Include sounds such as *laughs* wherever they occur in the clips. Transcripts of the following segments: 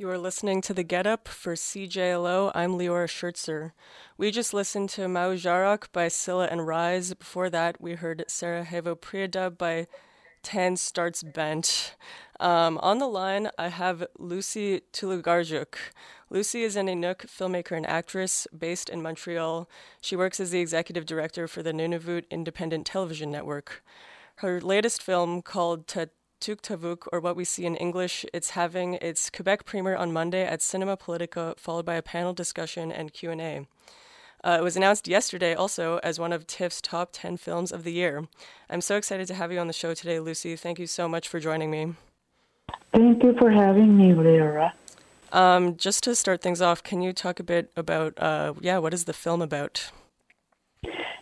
You are listening to The Get Up for CJLO. I'm Leora Schertzer. We just listened to Mau Jarok by Scylla and Rise. Before that, we heard Sarajevo Priedub by Tan Starts Bent. Um, on the line, I have Lucy Tulugarjuk. Lucy is an Inuk filmmaker and actress based in Montreal. She works as the executive director for the Nunavut Independent Television Network. Her latest film, called Tuktavuk, or what we see in English, it's having its Quebec premiere on Monday at Cinema Politica, followed by a panel discussion and Q&A. Uh, it was announced yesterday also as one of TIFF's top 10 films of the year. I'm so excited to have you on the show today, Lucy. Thank you so much for joining me. Thank you for having me, Leora. Um, just to start things off, can you talk a bit about, uh, yeah, what is the film about?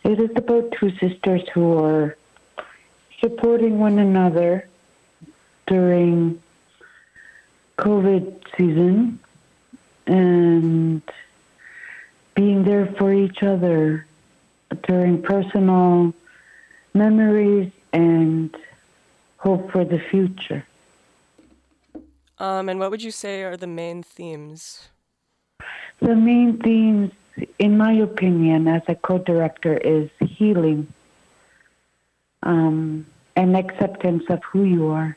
It is about two sisters who are supporting one another during COVID season and being there for each other during personal memories and hope for the future. Um, and what would you say are the main themes? The main themes, in my opinion, as a co director, is healing um, and acceptance of who you are.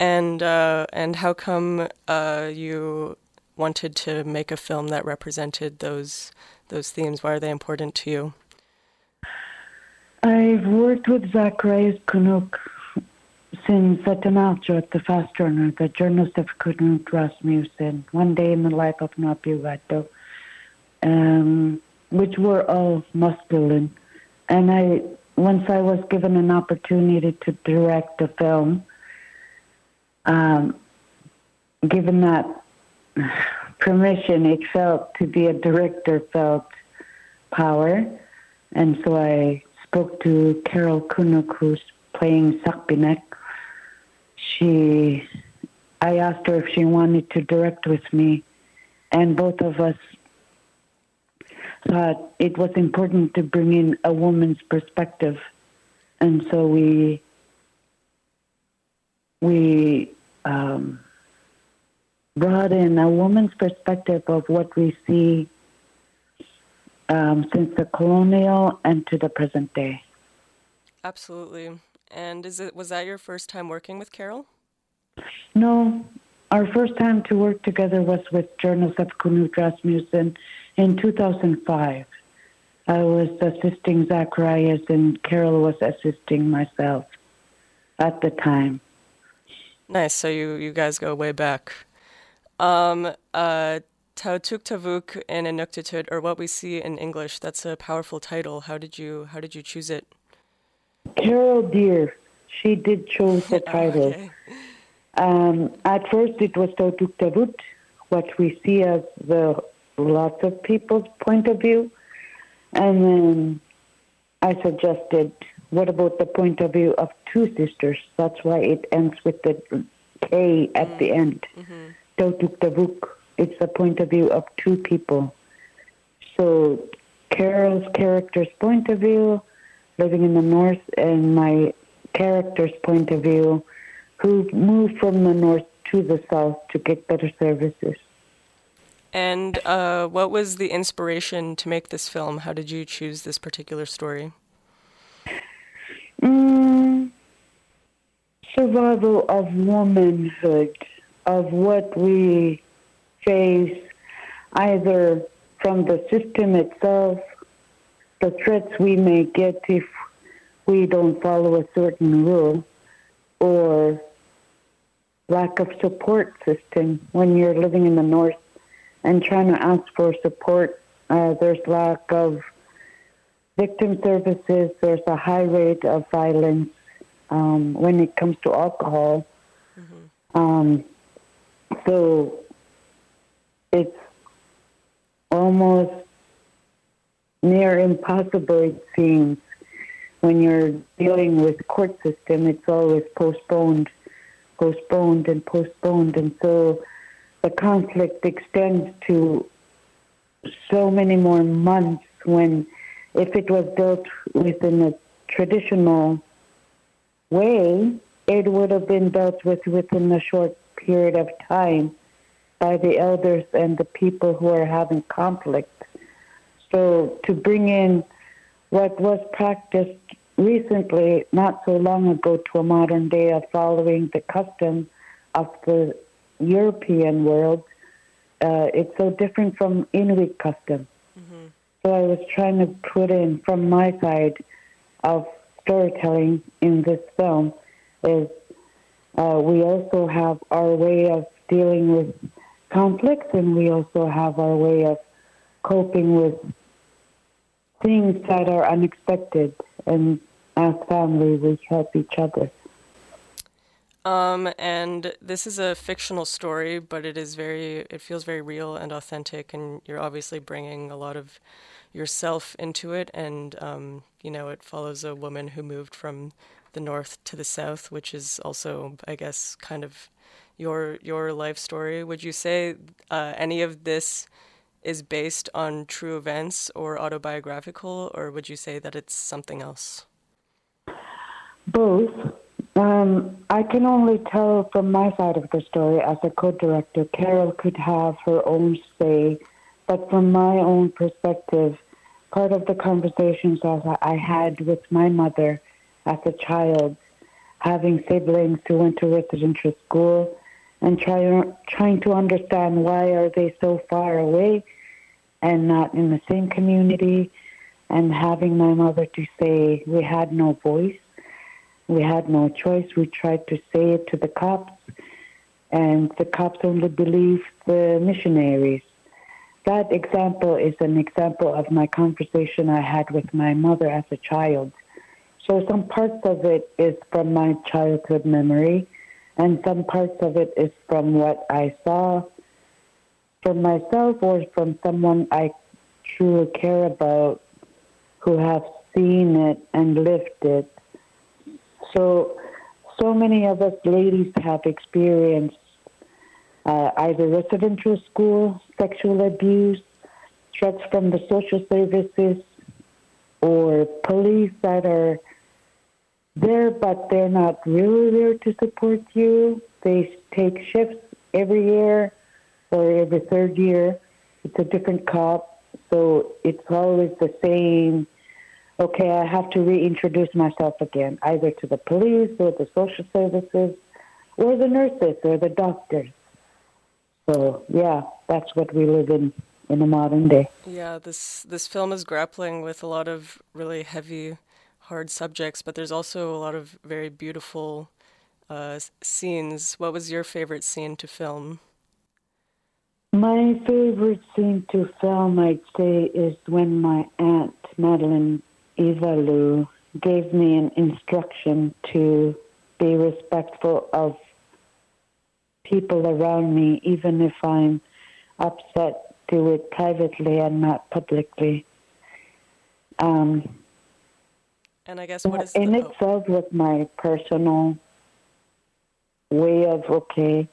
And uh, and how come uh, you wanted to make a film that represented those those themes? Why are they important to you? I've worked with Zacharias Kunuk since Atanarjuat at the Fast Journal, the journalist of Knud Rasmussen, One Day in the Life of Noah Piugattuk, um, which were all masculine. And I, once I was given an opportunity to direct a film, um, given that permission, it felt to be a director felt power. And so I spoke to Carol Kunnuk, who's playing Sakpinek. She, I asked her if she wanted to direct with me, and both of us thought it was important to bring in a woman's perspective. And so we we um, brought in a woman's perspective of what we see um, since the colonial and to the present day. Absolutely. And is it was that your first time working with Carol? No, our first time to work together was with journalist of Knud Rasmussen in 2005. I was assisting Zacharias and Carol was assisting myself at the time. Nice. So you, you guys go way back. Um, uh, Tautuktavuk in Inuktitut, or what we see in English. That's a powerful title. How did you how did you choose it? Carol Deer. She did choose the *laughs* title. okay. um, at first, it was Tautuktavut, what we see as the lots of people's point of view, and then I suggested what about the point of view of two sisters? That's why it ends with the K at mm. the end. Mm-hmm. It's the point of view of two people. So Carol's character's point of view, living in the north, and my character's point of view, who moved from the north to the south to get better services. And uh, what was the inspiration to make this film? How did you choose this particular story? Mm, survival of womanhood, of what we face, either from the system itself, the threats we may get if we don't follow a certain rule, or lack of support system when you're living in the north and trying to ask for support. Uh, there's lack of victim services, there's a high rate of violence um, when it comes to alcohol. Mm-hmm. Um, so it's almost near impossible, it seems, when you're dealing with the court system. It's always postponed, postponed, and postponed. And so the conflict extends to so many more months when if it was built within a traditional way, it would have been dealt with within a short period of time by the elders and the people who are having conflict. So to bring in what was practiced recently, not so long ago, to a modern day of following the custom of the European world, uh, it's so different from Inuit custom. So I was trying to put in from my side of storytelling in this film is uh, we also have our way of dealing with conflicts and we also have our way of coping with things that are unexpected and as family we help each other. Um, and this is a fictional story, but it is very, it feels very real and authentic, and you're obviously bringing a lot of yourself into it. And, um, you know, it follows a woman who moved from the north to the south, which is also, I guess, kind of your your life story. Would you say uh, any of this is based on true events or autobiographical, or would you say that it's something else? Both. Um, I can only tell from my side of the story as a co-director. Carol could have her own say, but from my own perspective, part of the conversations that I had with my mother as a child, having siblings who went to residential school, and trying trying to understand why are they so far away and not in the same community, and having my mother to say we had no voice we had no choice. We tried to say it to the cops, and the cops only believed the missionaries. That example is an example of my conversation I had with my mother as a child. So some parts of it is from my childhood memory, and some parts of it is from what I saw from myself or from someone I truly care about who have seen it and lived it so, so many of us ladies have experienced uh, either residential school, sexual abuse, threats from the social services, or police that are there, but they're not really there to support you. They take shifts every year or every third year. It's a different cop, so it's always the same okay, I have to reintroduce myself again, either to the police or the social services or the nurses or the doctors. So yeah, that's what we live in in the modern day. Yeah, this this film is grappling with a lot of really heavy, hard subjects, but there's also a lot of very beautiful uh, scenes. What was your favorite scene to film? My favorite scene to film, I'd say, is when my aunt Madeline Ivalu gave me an instruction to be respectful of people around me, even if I'm upset, do it privately and not publicly. Um, and I guess what is in the, itself was my personal way of okay,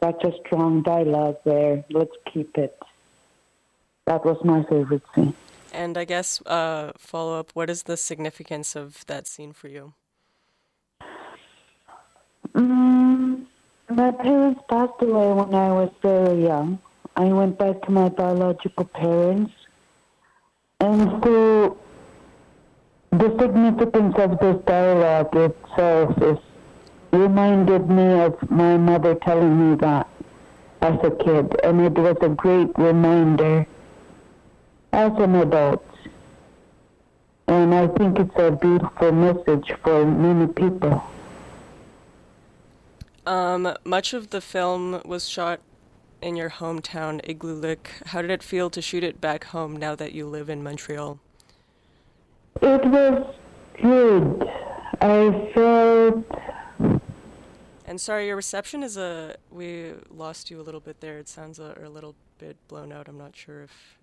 that's a strong dialogue there. Let's keep it. That was my favorite scene. And I guess uh, follow up, what is the significance of that scene for you? Mm, my parents passed away when I was very young. I went back to my biological parents. And so the significance of this dialogue itself is reminded me of my mother telling me that as a kid. And it was a great reminder as an adult. And I think it's a beautiful message for many people. Um, much of the film was shot in your hometown, Igloolik. How did it feel to shoot it back home now that you live in Montreal? It was good. I felt. And sorry, your reception is a. We lost you a little bit there. It sounds a, a little bit blown out. I'm not sure if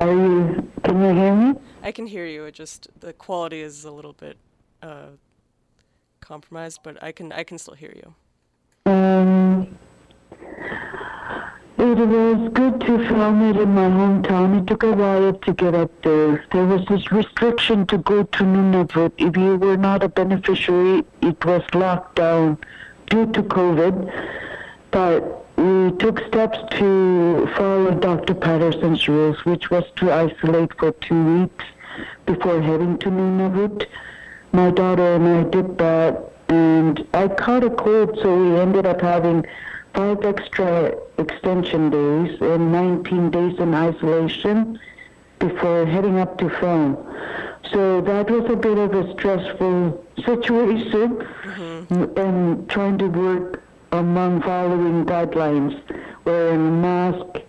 are you? Can you hear me? I can hear you. It just the quality is a little bit uh, compromised, but I can I can still hear you. Um, it was good to film it in my hometown. It took a while to get up there. There was this restriction to go to Nunavut. If you were not a beneficiary, it was locked down due to COVID, but we took steps to follow Dr. Patterson's rules, which was to isolate for two weeks before heading to Nunavut. My daughter and I did that, and I caught a cold, so we ended up having five extra extension days and 19 days in isolation before heading up to film. So that was a bit of a stressful situation mm-hmm. and trying to work among following guidelines, wearing a mask.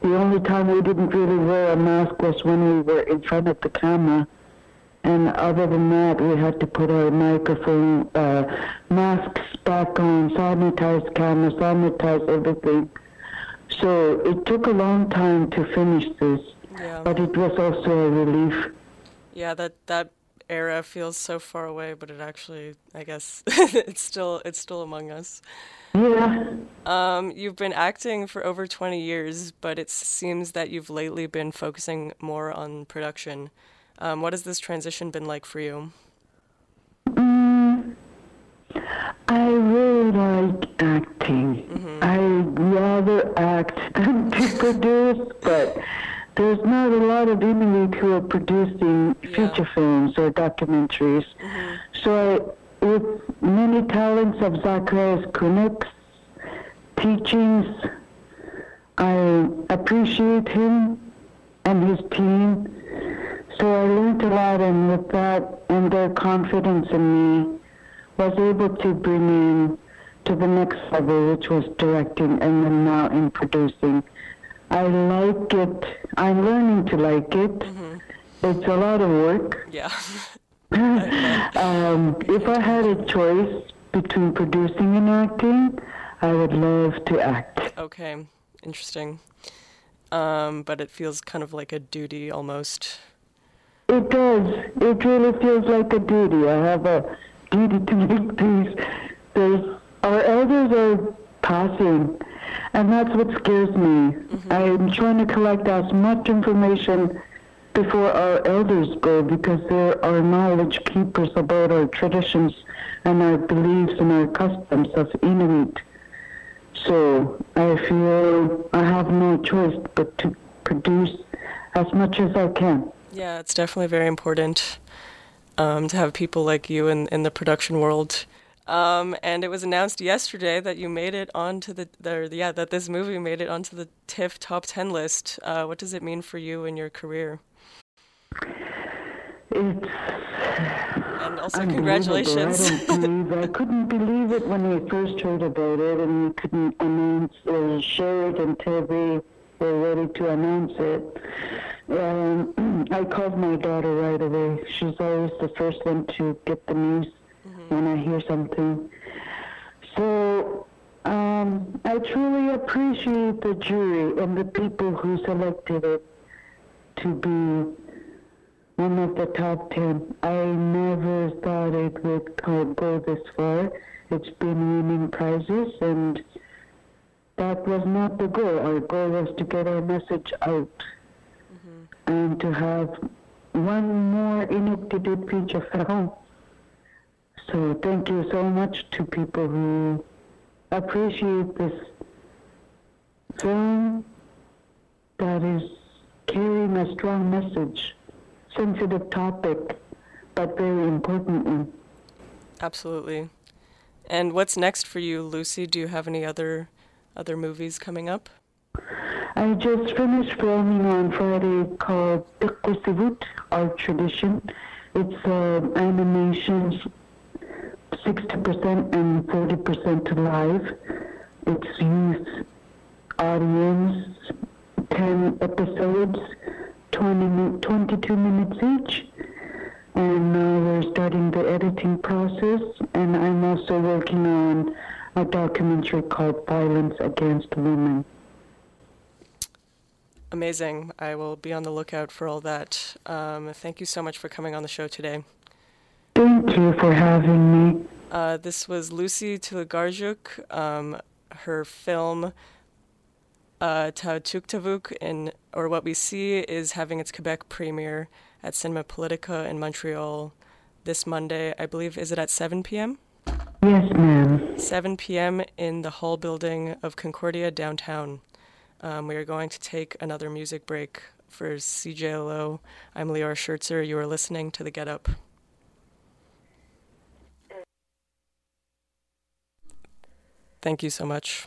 The only time we didn't really wear a mask was when we were in front of the camera. And other than that, we had to put our microphone uh, masks back on, sanitize camera, sanitize everything. So it took a long time to finish this, yeah. but it was also a relief. Yeah, that that era feels so far away, but it actually, I guess, *laughs* it's still it's still among us. Yeah. Um, you've been acting for over 20 years, but it seems that you've lately been focusing more on production. Um, what has this transition been like for you? Mm, I really like acting. Mm-hmm. I rather act than to *laughs* produce, but there's not a lot of Inuit who are producing yeah. feature films or documentaries. Mm-hmm. So I, with many talents of Zacharias Kunuk's teachings, I appreciate him and his team. So I learned a lot, and with that and their confidence in me, was able to bring in to the next level, which was directing and then now in producing. I like it. I'm learning to like it. Mm-hmm. It's a lot of work. Yeah. *laughs* um, if I had a choice between producing and acting, I would love to act. Okay, interesting. Um, but it feels kind of like a duty almost. It does. It really feels like a duty. I have a duty to make these. There's, our elders are passing and that's what scares me. Mm-hmm. I'm trying to collect as much information before our elders go because they're our knowledge keepers about our traditions and our beliefs and our customs of Inuit. So I feel I have no choice but to produce as much as I can. Yeah, it's definitely very important um, to have people like you in, in the production world um, and it was announced yesterday that you made it onto the, the, yeah, that this movie made it onto the TIFF top 10 list. Uh, what does it mean for you and your career? It's and also congratulations. I, believe, I couldn't believe it when we first heard about it, and we couldn't announce or share it until we were ready to announce it. Um, *clears throat* I called my daughter right away. She's always the first one to get the news. When I hear something. So um, I truly appreciate the jury and the people who selected it to be one of the top 10. I never thought it would go this far. It's been winning prizes, and that was not the goal. Our goal was to get our message out mm-hmm. and to have one more Inuktitut feature film so thank you so much to people who appreciate this film that is carrying a strong message, sensitive topic, but very important one. Absolutely. And what's next for you, Lucy? Do you have any other other movies coming up? I just finished filming on Friday called Tikwasivut, Our Tradition. It's an uh, animation 60% and 40% live. It's youth audience, 10 episodes, 20, 22 minutes each. And now we're starting the editing process. And I'm also working on a documentary called Violence Against Women. Amazing. I will be on the lookout for all that. Um, thank you so much for coming on the show today. Thank you for having me. Uh, this was Lucy Tulugarjuk. Um, her film uh, Tautuktavuk in or what we see is having its Quebec premiere at Cinema Politica in Montreal this Monday. I believe is it at 7 p.m. Yes, ma'am. 7 p.m. in the Hall building of Concordia downtown. Um, we are going to take another music break for CJLO. I'm Leora Schertzer. You are listening to The Get Up. Thank you so much.